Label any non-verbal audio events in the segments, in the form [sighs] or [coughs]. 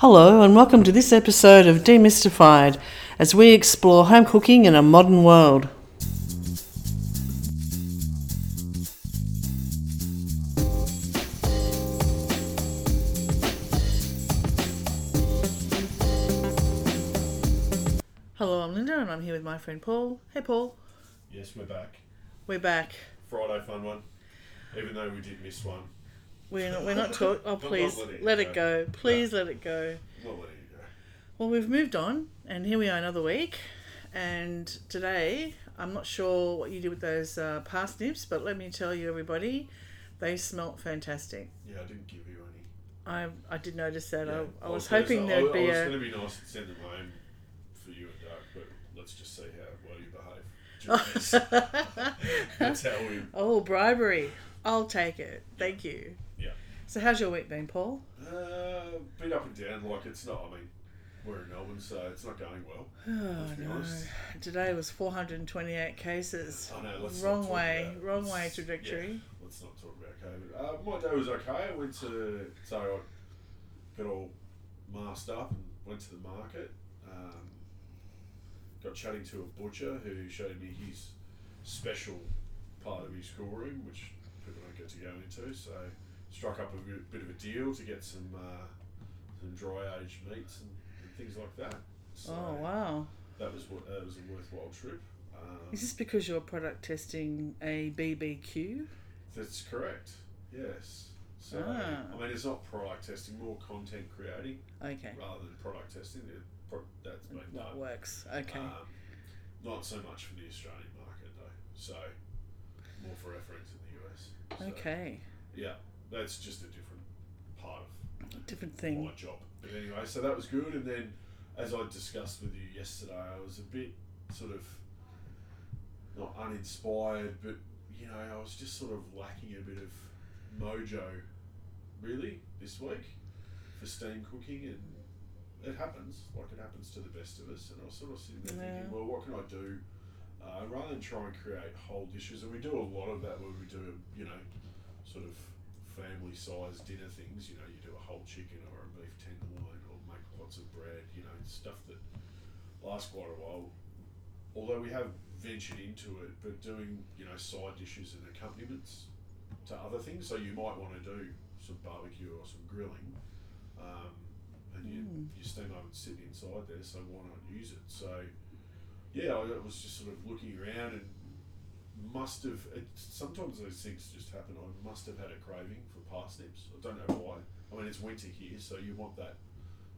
Hello, and welcome to this episode of Demystified as we explore home cooking in a modern world. Hello, I'm Linda, and I'm here with my friend Paul. Hey, Paul. Yes, we're back. We're back. Friday fun one. Even though we did miss one. We're not, we're not talking. Oh, [laughs] please, it let it go. Please let it go. Not letting it go. Well, we've moved on, and here we are another week. And today, I'm not sure what you did with those uh, parsnips, but let me tell you, everybody, they smelt fantastic. Yeah, I didn't give you any. I I did notice that. Yeah, I, I was gonna hoping there'd I, be I was a. going to be nice and send them home for you and Doug, but let's just see how well you behave. [laughs] [laughs] That's how we. oh, bribery! I'll take it. Thank you. So, how's your week been, Paul? Uh, been up and down. Like it's not. I mean, we're in Melbourne, so it's not going well. [sighs] Oh no! honest. Today was 428 cases. I know. Let's Wrong way, about- wrong way trajectory. yeah, let's not talk about COVID. Uh, my day was okay. I went to so I got all masked up and went to the market. Um, got chatting to a butcher who showed me his special part of his school room, which people don't get to go into. So struck up a bit, bit of a deal to get some uh, some dry aged meats and, and things like that. So Oh wow! that was what that was a worthwhile trip. Um, Is this because you're product testing a BBQ? That's correct. Yes. So Ah. I mean, it's not product testing, more content creating Okay, rather than product testing. Pro- that's been that done. works. Okay. Um, not so much for the Australian market though. So more for our friends in the US. So, Okay, Yeah, that's just a different part of different thing. my job. But anyway, so that was good. And then, as I discussed with you yesterday, I was a bit sort of not uninspired, but you know, I was just sort of lacking a bit of mojo, really, this week for steam cooking, and it happens, like it happens to the best of us. And I was sort of sitting there Yeah. thinking, well, what can I do? Uh, rather than try and create whole dishes, and we do a lot of that where we do, you know, sort of family sized dinner things. You know, you do a whole chicken or a beef tenderloin or make lots of bread, you know, stuff that lasts quite a while. Although we have ventured into it, but doing, you know, side dishes and accompaniments to other things. So you might want to do some barbecue or some grilling. Um, and you, Mm. your steam oven's sitting inside there, so why not use it? So, yeah, I was just sort of looking around and must have. It, sometimes those things just happen. I must have had a craving for parsnips. I don't know why. I mean, it's winter here, so you want that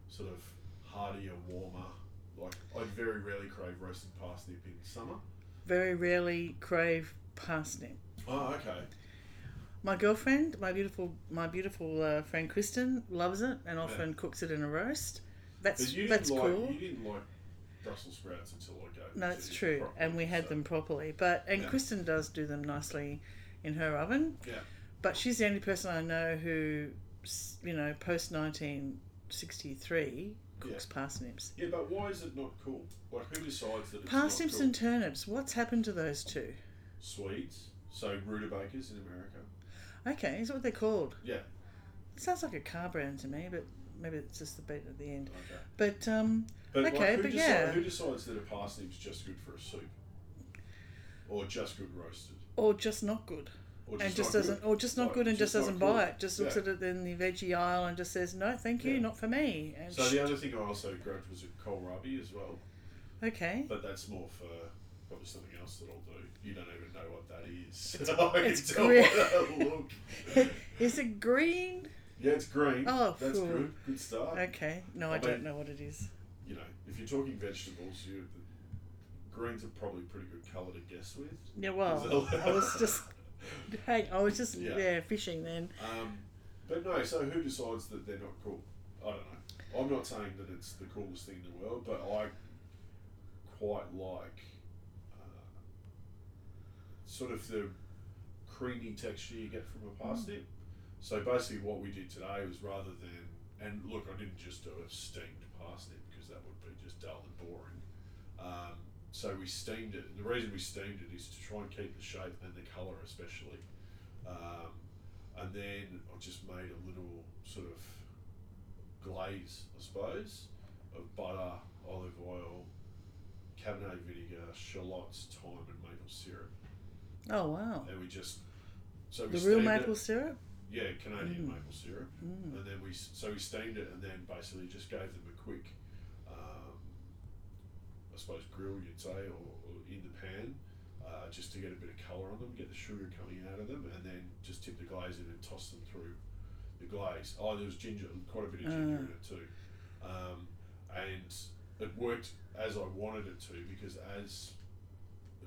sort of heartier, warmer. Like I very rarely crave roasted parsnip in summer. Very rarely crave parsnip. Oh, okay. My girlfriend, my beautiful, my beautiful uh, friend Kristen, loves it and often cooks it in a roast. That's that's like cool. you didn't like Brussels sprouts until I gave. No, it's true, properly, and we had so- them properly. But and Yeah. Kristen does do them nicely in her oven. Yeah. But she's the only person I know who, you know, post nineteen sixty three cooks parsnips. Yeah, but why is it not cool? Like who decides that it's Parsnips cool? and turnips. What's happened to those two? Swedes, so rutabagas in America. Okay, is that what they're called? Yeah. It sounds like a car brand to me, but maybe it's just the beat at the end. Okay. But um, But Okay, like, who, but decide, yeah. who decides that a parsnip's just good for a soup, or just good roasted, or just not good, or and just doesn't, good? or just not Like, good and just, not doesn't cool. buy it. Just looks Yeah. at it in the veggie aisle and just says, "No, thank you, Yeah. not for me." And So sh- the other thing I also grabbed was a kohlrabi as well, okay, but that's more for probably something else that I'll do. You don't even know what that is. [laughs] It's- I can it's tell green. look. [laughs] is it green? Yeah, it's green. Oh, that's cool. good. Good start. Okay, no, I, I don't mean- know what it is. You know, if you're talking vegetables, you the greens are probably pretty good colour to guess with. Yeah, well, I was just, [laughs] hey, I was just Yeah. yeah, fishing then. Um, but no, so who decides that they're not cool? I don't know. I'm not saying that it's the coolest thing in the world, but I quite like uh, sort of the creamy texture you get from a parsnip. So basically, what we did today was rather than and look, I didn't just do a steamed parsnip dull and boring. Um, so we steamed it. And the reason we steamed it is to try and keep the shape and the colour, especially. Um, and then I just made a little sort of glaze, I suppose, of butter, olive oil, Cabernet vinegar, shallots, thyme, and maple syrup. Oh wow. And we just so we The real maple it. syrup. Yeah, Canadian Mm. maple syrup. Mm. And then we so we steamed it and then basically just gave them a quick, I suppose grill you'd say, or, or in the pan, uh, just to get a bit of colour on them, get the sugar coming out of them, and then just tip the glaze in and toss them through the glaze. Oh, there was ginger, quite a bit of ginger Ah. in it too, um, and it worked as I wanted it to because as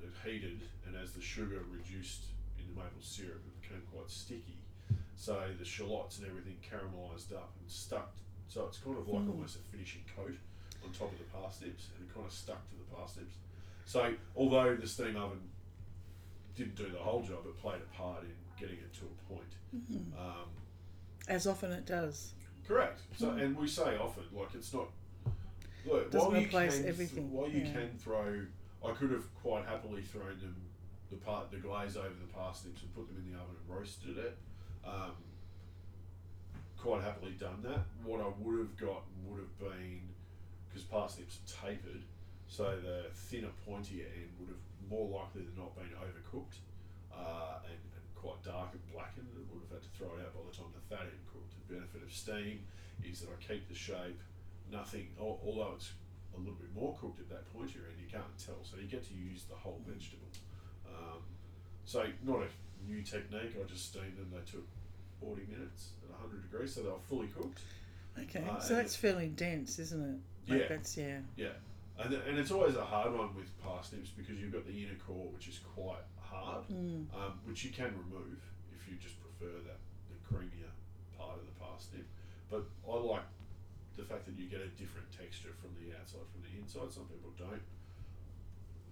it heated and as the sugar reduced in the maple syrup, it became quite sticky. So the shallots and everything caramelised up and stuck. So it's kind of like Mm. almost a finishing coat on top of the parsnips, and it kind of stuck to the parsnips. So although the steam oven didn't do the whole job, it played a part in getting it to a point. Mhm. Um, As often it does. Correct. So, Mm. and we say often, like it's not. Look, Doesn't while replace can, everything, While you yeah. can throw, I could have quite happily thrown them the part the glaze over the parsnips and put them in the oven and roasted it. Um, quite happily done that. What I would have gotten would have been because parsnips are tapered, so the thinner, pointier end would have more likely than not been overcooked uh, and, and quite dark and blackened. and would have had to throw it out by the time the fat end cooked. The benefit of steam is that I keep the shape. Nothing, although it's a little bit more cooked at that pointier end, you can't tell. So you get to use the whole vegetable. Um, so not a new technique. I just steamed them. They took forty minutes at hundred degrees, so they were fully cooked. Okay. Uh, so that's fairly dense, isn't it? Like Yeah. That's yeah. Yeah, and and it's always a hard one with parsnips because you've got the inner core, which is quite hard, Mm. um, which you can remove if you just prefer that the creamier part of the parsnip. But I like the fact that you get a different texture from the outside from the inside. Some people don't.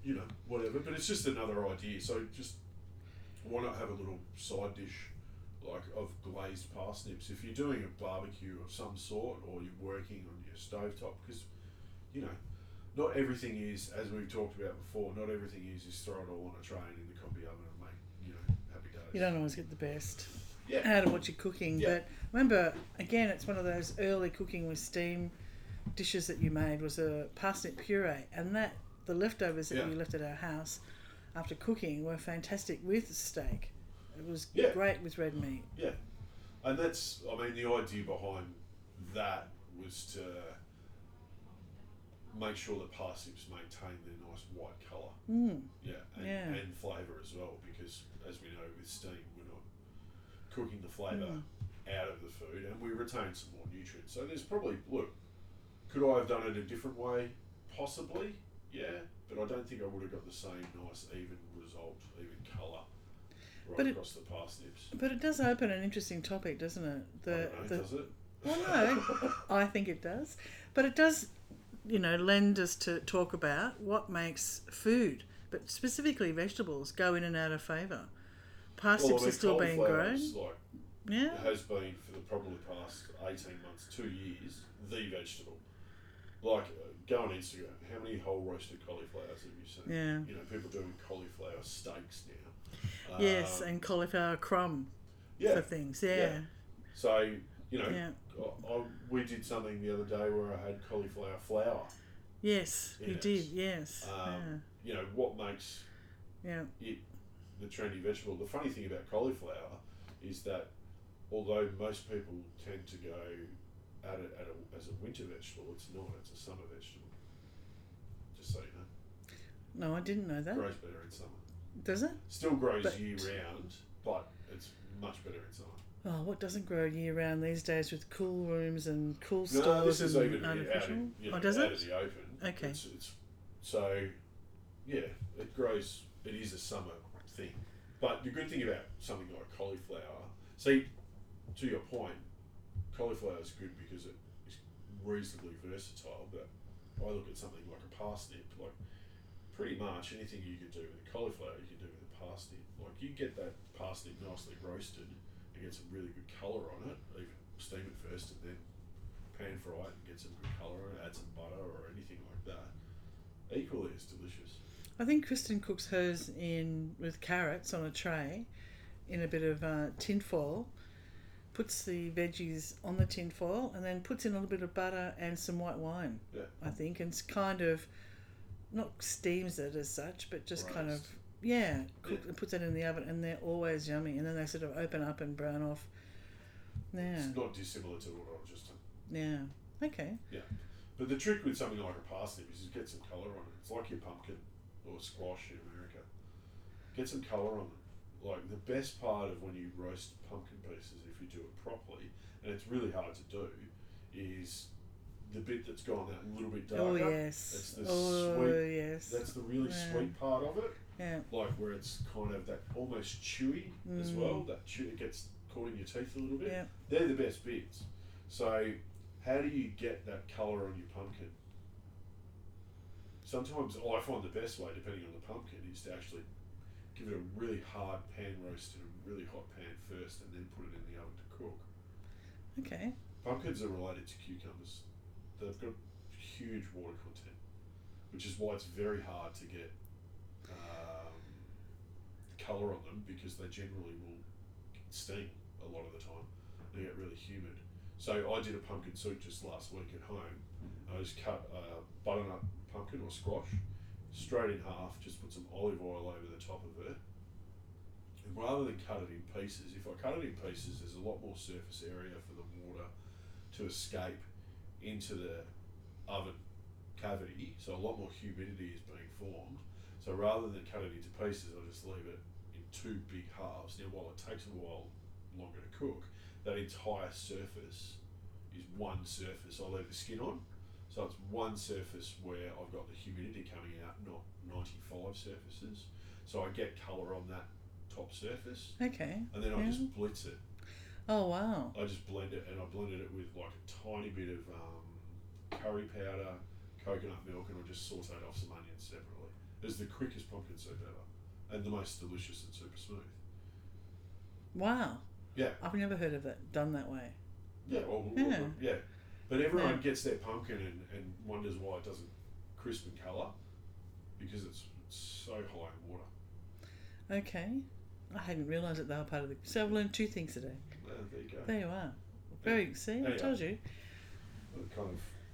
You know, whatever. But it's just another idea. So just why not have a little side dish like of glazed parsnips if you're doing a barbecue of some sort or you're working on your stovetop because you know not everything is as we've talked about before not everything is is throw it all on a tray and in the combi oven and make you know happy days You don't always get the best yeah out of what you're cooking, Yeah. but remember, again, it's one of those early cooking with steam dishes that you made was a parsnip puree, and that the leftovers that Yeah. you left at our house after cooking were fantastic with steak. It was Yeah. great with red meat. yeah and that's I mean the idea behind that was to make sure that parsnips maintain their nice white colour Mm. Yeah, and, Yeah. and flavour as well, because as we know with steam, we're not cooking the flavour Mm. out of the food, and we retain some more nutrients. So there's probably look, could I have done it a different way? Possibly, yeah, but I don't think I would have got the same nice even result, even colour right But it- the parsnips. But it does open an interesting topic, doesn't it? The, know, the does it? Well, no, [laughs] I think it does. But it does, you know, lend us to talk about what makes food, but specifically vegetables, go in and out of favour. Parsnips Well, I mean, are still being grown. Like Yeah. has been for the probably past 18 months, two years, the vegetable. Like, uh, go on Instagram, how many whole roasted cauliflowers have you seen? Yeah. You know, people doing cauliflower steaks now. Yes, Um, and cauliflower crumb yeah. for things. Yeah. yeah. So, you know, Yeah. I, I, we did something the other day where I had cauliflower flour. Yes, you Yes. did. Yes. Um, You know, what makes yeah. Yeah. it the trendy vegetable. The funny thing about cauliflower is that although most people tend to go at it at a, as a winter vegetable, it's not. It's a summer vegetable. Just so you know, No, I didn't know that. grows better in summer. Does it? Still grows But- year round, but it's much better in summer. Oh, what doesn't grow year round these days with cool rooms and cool No, stores this is even out, artificial? in, you know, oh, does out it? of the open. Okay. It's, it's, so, yeah, it grows. It is a summer thing. But the good thing about something like cauliflower, see, to your point, cauliflower is good because it is reasonably versatile. But I look at something like a parsnip, like pretty much anything you could do with a cauliflower, you can do with a parsnip. Like you get that parsnip nicely roasted and get some really good colour on it. Even steam it first and then pan fry it and get some good colour on it. Add some butter or anything like that. Equally as delicious. I think Kristen cooks hers in with carrots on a tray, in a bit of uh, tin foil, puts the veggies on the tin foil and then puts in a little bit of butter and some white wine. Yeah. I think, and it's kind of not steams it as such, but just kind of yeah, cook, Yeah. puts it in the oven, and they're always yummy. And then they sort of open up and brown off. Yeah, It's not dissimilar to what I just done. yeah, okay, Yeah, But the trick with something like a parsnip is just get some colour on it. It's like your pumpkin or squash in America. Get some colour on it. Like the best part of when you roast pumpkin pieces, if you do it properly, and it's really hard to do, is the bit that's gone that little bit darker. oh yes, That's the oh sweet- yes, That's the really Yeah. sweet part of it. yeah, Like where it's kind of that almost chewy as Mm. well. That chew, it gets caught in your teeth a little bit. yeah, They're the best bits. So, how do you get that colour on your pumpkin? Sometimes I find the best way, depending on the pumpkin, is to actually give it a really hard pan roast in a really hot pan first, and then put it in the oven to cook. okay, Pumpkins are related to cucumbers. They've got huge water content, which is why it's very hard to get um, colour on them because they generally will steam a lot of the time. They get really humid. So I did a pumpkin soup just last week at home. I just cut a butternut pumpkin or squash straight in half, just put some olive oil over the top of it. And rather than cut it in pieces, if I cut it in pieces, there's a lot more surface area for the water to escape into the oven cavity, so a lot more humidity is being formed. So rather than cut it into pieces, I just leave it in two big halves. Now, while it takes a while longer to cook, that entire surface is one surface I leave the skin on. So it's one surface where I've got the humidity coming out, not 95 surfaces. So I get colour on that top surface, okay. and then I Yeah. just blitz it. Oh wow, I just blend it, and I blended it with like a tiny bit of um, curry powder, coconut milk, and I just sauteed off some onions separately. It's the quickest pumpkin soup ever, and the most delicious and super smooth. wow. Yeah, I've never heard of it done that way. yeah, well, Yeah. well, yeah. But everyone Yeah. gets their pumpkin and, and wonders why it doesn't crisp in colour, because it's so high in water. Okay, I hadn't realised that they were part of the. So I've learned two things today. Uh, there you go. There you are. Very. See, I There you told you. That kind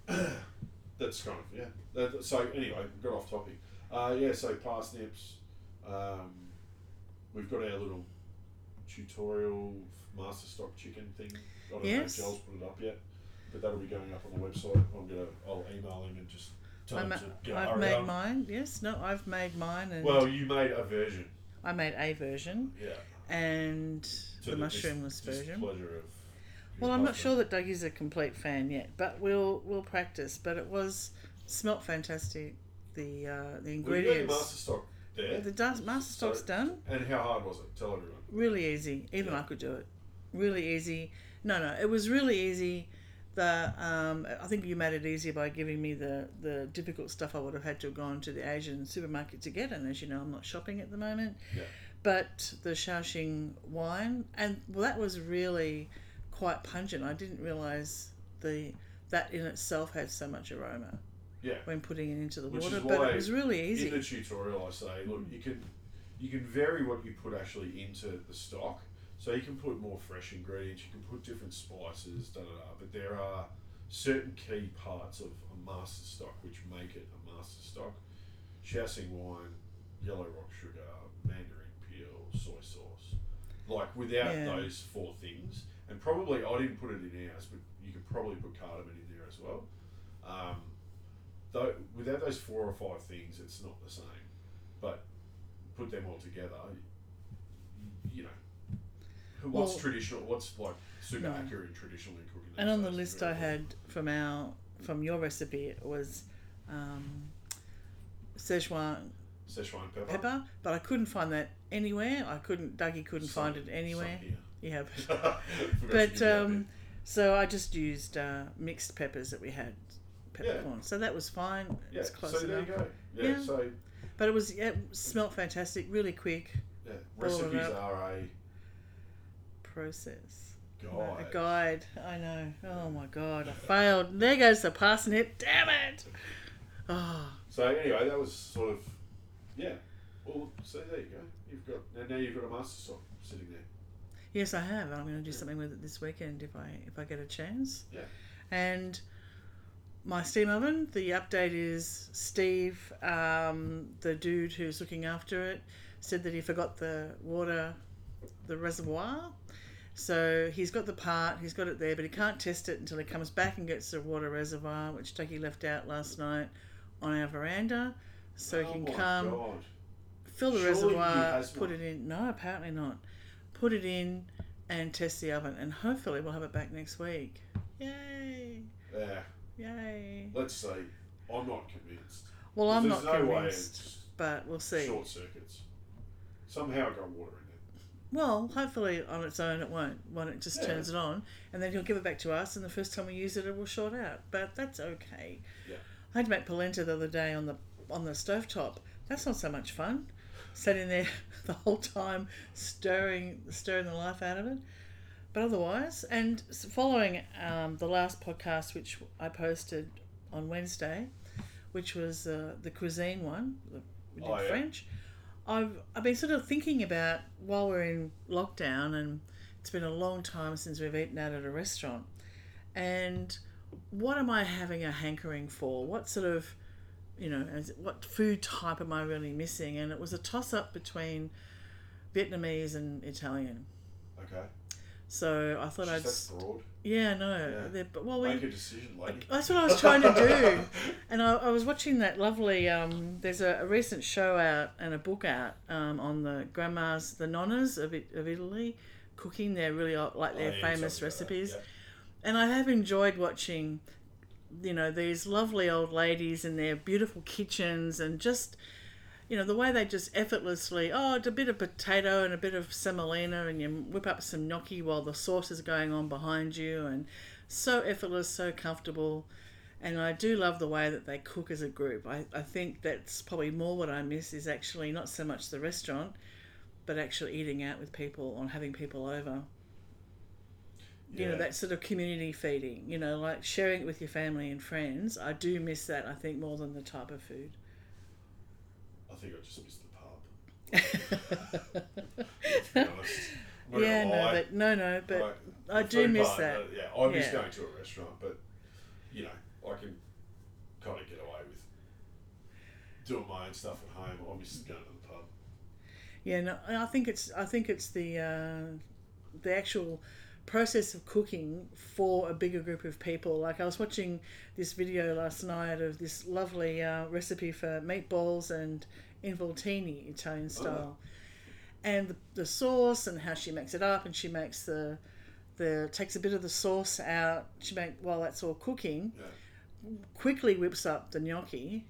of [coughs] that's kind of yeah. That, so anyway, got off topic. Uh, yeah, so parsnips. Um, we've got our little tutorial master stock chicken thing. I don't Yes. know if Joel's put it up yet, but that'll be going up on the website. I'm gonna I'll email him and just tell I him to get I've made mine. Yes, no, I've made mine, and Well, you made a version. I made a version Yeah. and To the mushroomless version. Well, I'm not sure that Dougie's a complete fan yet, but we'll we'll practice. But it was smelt fantastic. The uh, the Well, you got your ingredients. master stock there. the dust, master So- stock's done. And how hard was it? Tell everyone. Really easy. Even Yeah. I could do it. Really easy. No, no, it was really easy. The um, I think you made it easier by giving me the the difficult stuff I would have had to have gone to the Asian supermarket to get, and as you know, I'm not shopping at the moment. Yeah. But the Shaoxing wine, and well, that was really quite pungent. I didn't realize the that in itself had so much aroma Yeah. when putting it into the Which water, but it was really easy. In the tutorial, I say, look, you can you can vary what you put actually into the stock. So you can put more fresh ingredients, you can put different spices, da da da. But there are certain key parts of a master stock which make it a master stock: Shaoxing wine, yellow rock sugar, mandarin peel, soy sauce. Like without Yeah. those four things, and probably I didn't put it in ours, but you could probably put cardamom in there as well. Um, though without those four or five things, it's not the same. But put them all together, you know, what's Well- traditional? What's like super No. accurate and traditional in cooking? And on the list I had from our from your recipe it was um, Szechuan Szechuan pepper. pepper, but I couldn't find that anywhere. I couldn't. Dougie couldn't Some- find it anywhere. Yeah, but [laughs] that [laughs] um, so I just used uh, mixed peppers that we had, peppercorn. So that was fine. yeah. was close so there enough. you go. Yeah. Yeah. So But it was yeah, it smelt fantastic, really quick yeah, recipes are a process. guide. A guide. I know. Oh my god, I failed. There goes the parsnip. Damn it. Oh, So anyway, that was sort of yeah. Well, so there you go. You've got and now you've got a master stock sitting there. Yes, I have. I'm going to do something with it this weekend if I if I get a chance. Yeah. And my steam oven. The update is Steve, um, the dude who's looking after it, said that he forgot the water, the reservoir. So he's got the part, he's got it there, but he can't test it until he comes back and gets the water reservoir, which Ducky left out last night on our veranda. So oh he can come, God. fill the Surely reservoir, put it in. No, apparently not. Put it in and test the oven, and hopefully we'll have it back next week. Yay! Yeah. Yay! Let's see. I'm not convinced. Well, I'm not no way convinced, but we'll see. short circuits. Somehow I got water. Well, hopefully on its own it won't. When it just Yeah. turns it on, and then he'll give it back to us, and the first time we use it, it will short out. But that's okay. Yeah. I had to make polenta the other day on the on the stovetop. That's not so much fun. Sitting there [laughs] the whole time, stirring stirring the life out of it. But otherwise, and following um, the last podcast, which I posted on Wednesday, which was uh, the cuisine one, the- we did Oh, yeah. French. I've I've been sort of thinking about while we're in lockdown, and it's been a long time since we've eaten out at a restaurant, and what am I having a hankering for? What sort of, you know, what food type am I really missing? And it was a toss up between Vietnamese and Italian. Okay. So I thought I'd, that's broad. yeah, no, Yeah. well, we Make a decision, lady. that's what I was trying to do. [laughs] And I, I was watching that lovely. Um, there's a, a recent show out and a book out um, on the grandmas, the nonnas of, it, of Italy, cooking their really like their Oh, yeah, famous something like that, recipes. yeah. And I have enjoyed watching, you know, these lovely old ladies in their beautiful kitchens and just, you know, the way they just effortlessly, oh, it's a bit of potato and a bit of semolina and you whip up some gnocchi while the sauce is going on behind you and so effortless, so comfortable. And I do love the way that they cook as a group. I, I think that's probably more what I miss is actually not so much the restaurant, but actually eating out with people or having people over you know that sort of community feeding you know like sharing it with your family and friends i do miss that i think more than the type of food think I just missed the pub. [laughs] To be honest. Yeah no lie. but no no but Like, i do miss part, that uh, yeah, I miss Yeah. going to a restaurant, but you know, I can kind of get away with doing my own stuff at home. I miss going to the pub. yeah no i think it's i think it's the uh, the actual process of cooking for a bigger group of people like i was watching this video last night of this lovely uh, recipe for meatballs and involtini italian style. And the, the sauce and how she makes it up and she makes the the takes a bit of the sauce out. She make while that's all cooking Yeah. quickly whips up the gnocchi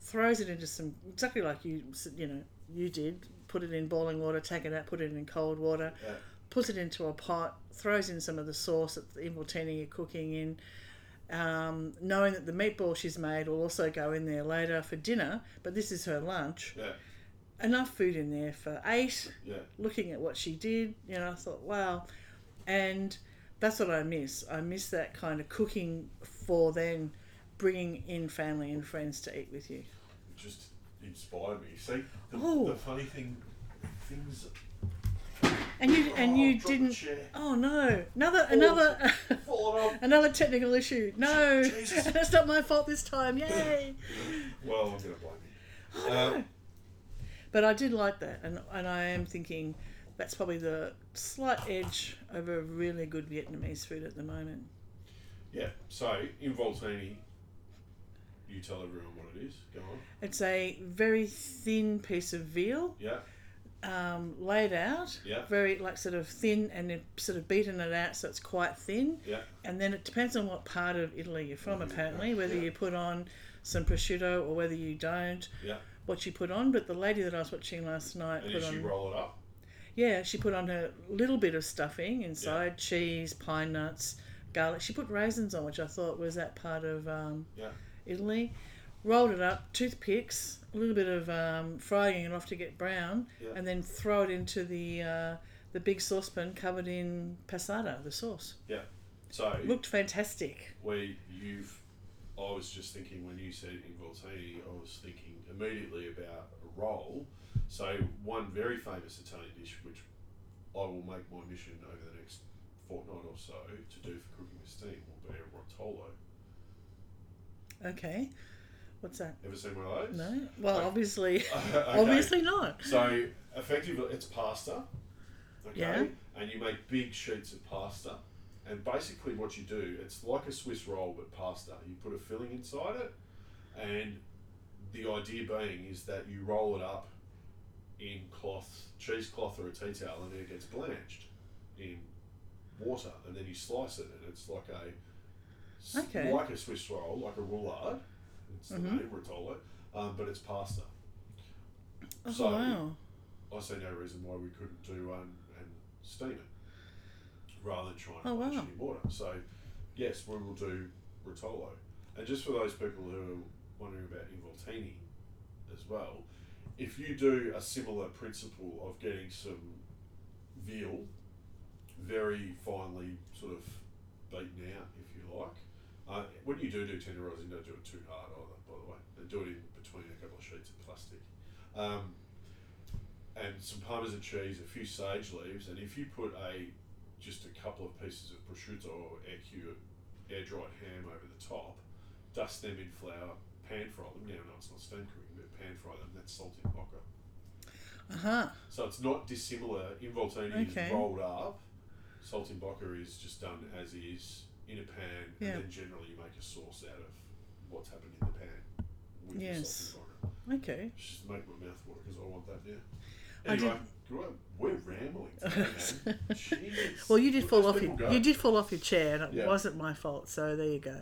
throws it into some exactly like you you know you did. Put it in boiling water take it out put it in cold water. Yeah. puts it into a pot throws in some of the sauce that the involtini are cooking in um, knowing that the meatball she's made will also go in there later for dinner but this is her lunch Yeah. enough food in there for eight Yeah. looking at what she did, you know, I thought, wow. And that's what I miss. I miss that kind of cooking for then bringing in family and friends to eat with you. It just inspired me. See, the, Oh. the funny thing, things. And you and Oh, you drop didn't. Oh no! Another another another technical issue. No, Jesus. [laughs] that's not my fault this time. Yay! Well, I'm going to blame you. Oh, no. Um, But I did like that, and and I am thinking that's probably the slight edge over a really good Vietnamese food at the moment. yeah. So involtini, you tell everyone what it is. Go on. It's a very thin piece of veal, Yeah. Um, laid out, Yeah. very like sort of thin, and then sort of beaten it out so it's quite thin. Yeah. And then it depends on what part of Italy you're from, Mhm, apparently, whether yeah. you put on some prosciutto or whether you don't. Yeah. What you put on, but the lady that I was watching last night And put as you on, roll it up, yeah, she put on her little bit of stuffing inside, cheese, pine nuts, garlic. She put raisins on, which I thought was that part of um, Yeah. Italy. Rolled it up, toothpicks, a little bit of um, frying it off to get brown, Yeah. and then throw it into the uh, the big saucepan covered in passata, the sauce. Yeah. So it Looked fantastic. where you've, I was just thinking when you said involtini, I was thinking immediately about a roll. So one very famous Italian dish, which I will make my mission over the next fortnight or so to do for cooking with steam will be a rotolo. Okay. What's that? Ever seen one of those? No. Well, Okay. obviously, [laughs] Okay. obviously not. So effectively, it's pasta. Okay. Yeah. And you make big sheets of pasta, and basically what you do, it's like a Swiss roll but pasta. You put a filling inside it, and the idea being is that you roll it up in cloth, cheesecloth or a tea towel, and then it gets blanched in water, and then you slice it, and it's like a Okay. like a Swiss roll, like a roulade. It's the Mhm. name rotolo, um, but it's pasta. Oh So- wow. I see no reason why we couldn't do one and steam it rather than trying to Oh, wow. it in water. So, yes, we will do rotolo. And just for those people who are wondering about involtini as well, if you do a similar principle of getting some veal very finely sort of beaten out, if you like, uh, when you do do tenderising, don't do it too hard either, by the way. They do it in between a couple of sheets of plastic. Um, and some parmesan cheese, a few sage leaves, and if you put a just a couple of pieces of prosciutto or air cured, air dried ham over the top, dust them in flour, pan fry them. Now, no, it's not steam cooking, but pan fry them. That's saltimbocca. Uh huh. So it's not dissimilar. Involtini Okay. is rolled up. Saltimbocca is just done as is in a pan, Yeah. and then generally you make a sauce out of what's happened in the pan with Yes. the. Okay. Just make my mouth water because I want that now. I Anyway, good- we're rambling. Today. [laughs] Well, you did Let fall off. Your, go. you did fall off your chair, and it Yeah. wasn't my fault. So there you go.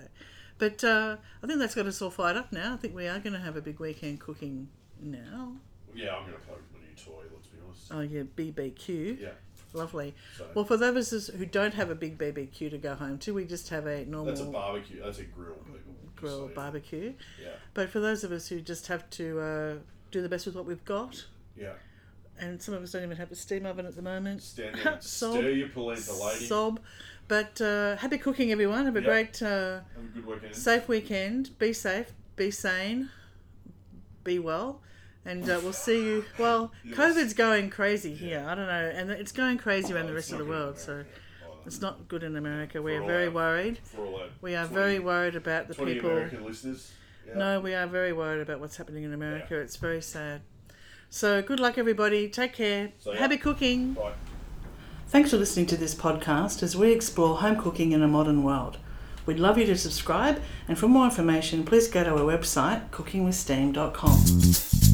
But uh, I think that's got us all fired up now. I think we are going to have a big weekend cooking now. Yeah, I'm going to play with my new toy. Let's be honest. Oh yeah, BBQ. yeah. Lovely. So Well, for those of us who don't have a big BBQ to go home to, we just have a normal that's a barbecue. That's a grill, people. grill barbecue. Yeah. But for those of us who just have to uh, do the best with what we've got, Yeah. and some of us don't even have a steam oven at the moment. Stand there [laughs] Sob. stir your polenta, lady. Sob. But uh, happy cooking, everyone. Have a Yep. great, uh, Have a good weekend. safe weekend. Be safe. Be sane. Be well. And uh, we'll see you. Well, Yes. COVID's going crazy here. I don't know. And it's going crazy around Oh, the rest of the not good in world. So America it's not good in America. We are very our- worried. For all our We are 20 very worried about the people. American listeners. Yeah. No, we are very worried about what's happening in America. It's very sad. So good luck, everybody. Take care. So, yeah. Happy cooking. Bye. Thanks for listening to this podcast as we explore home cooking in a modern world. We'd love you to subscribe, and for more information, please go to our website, cookingwithsteam.com.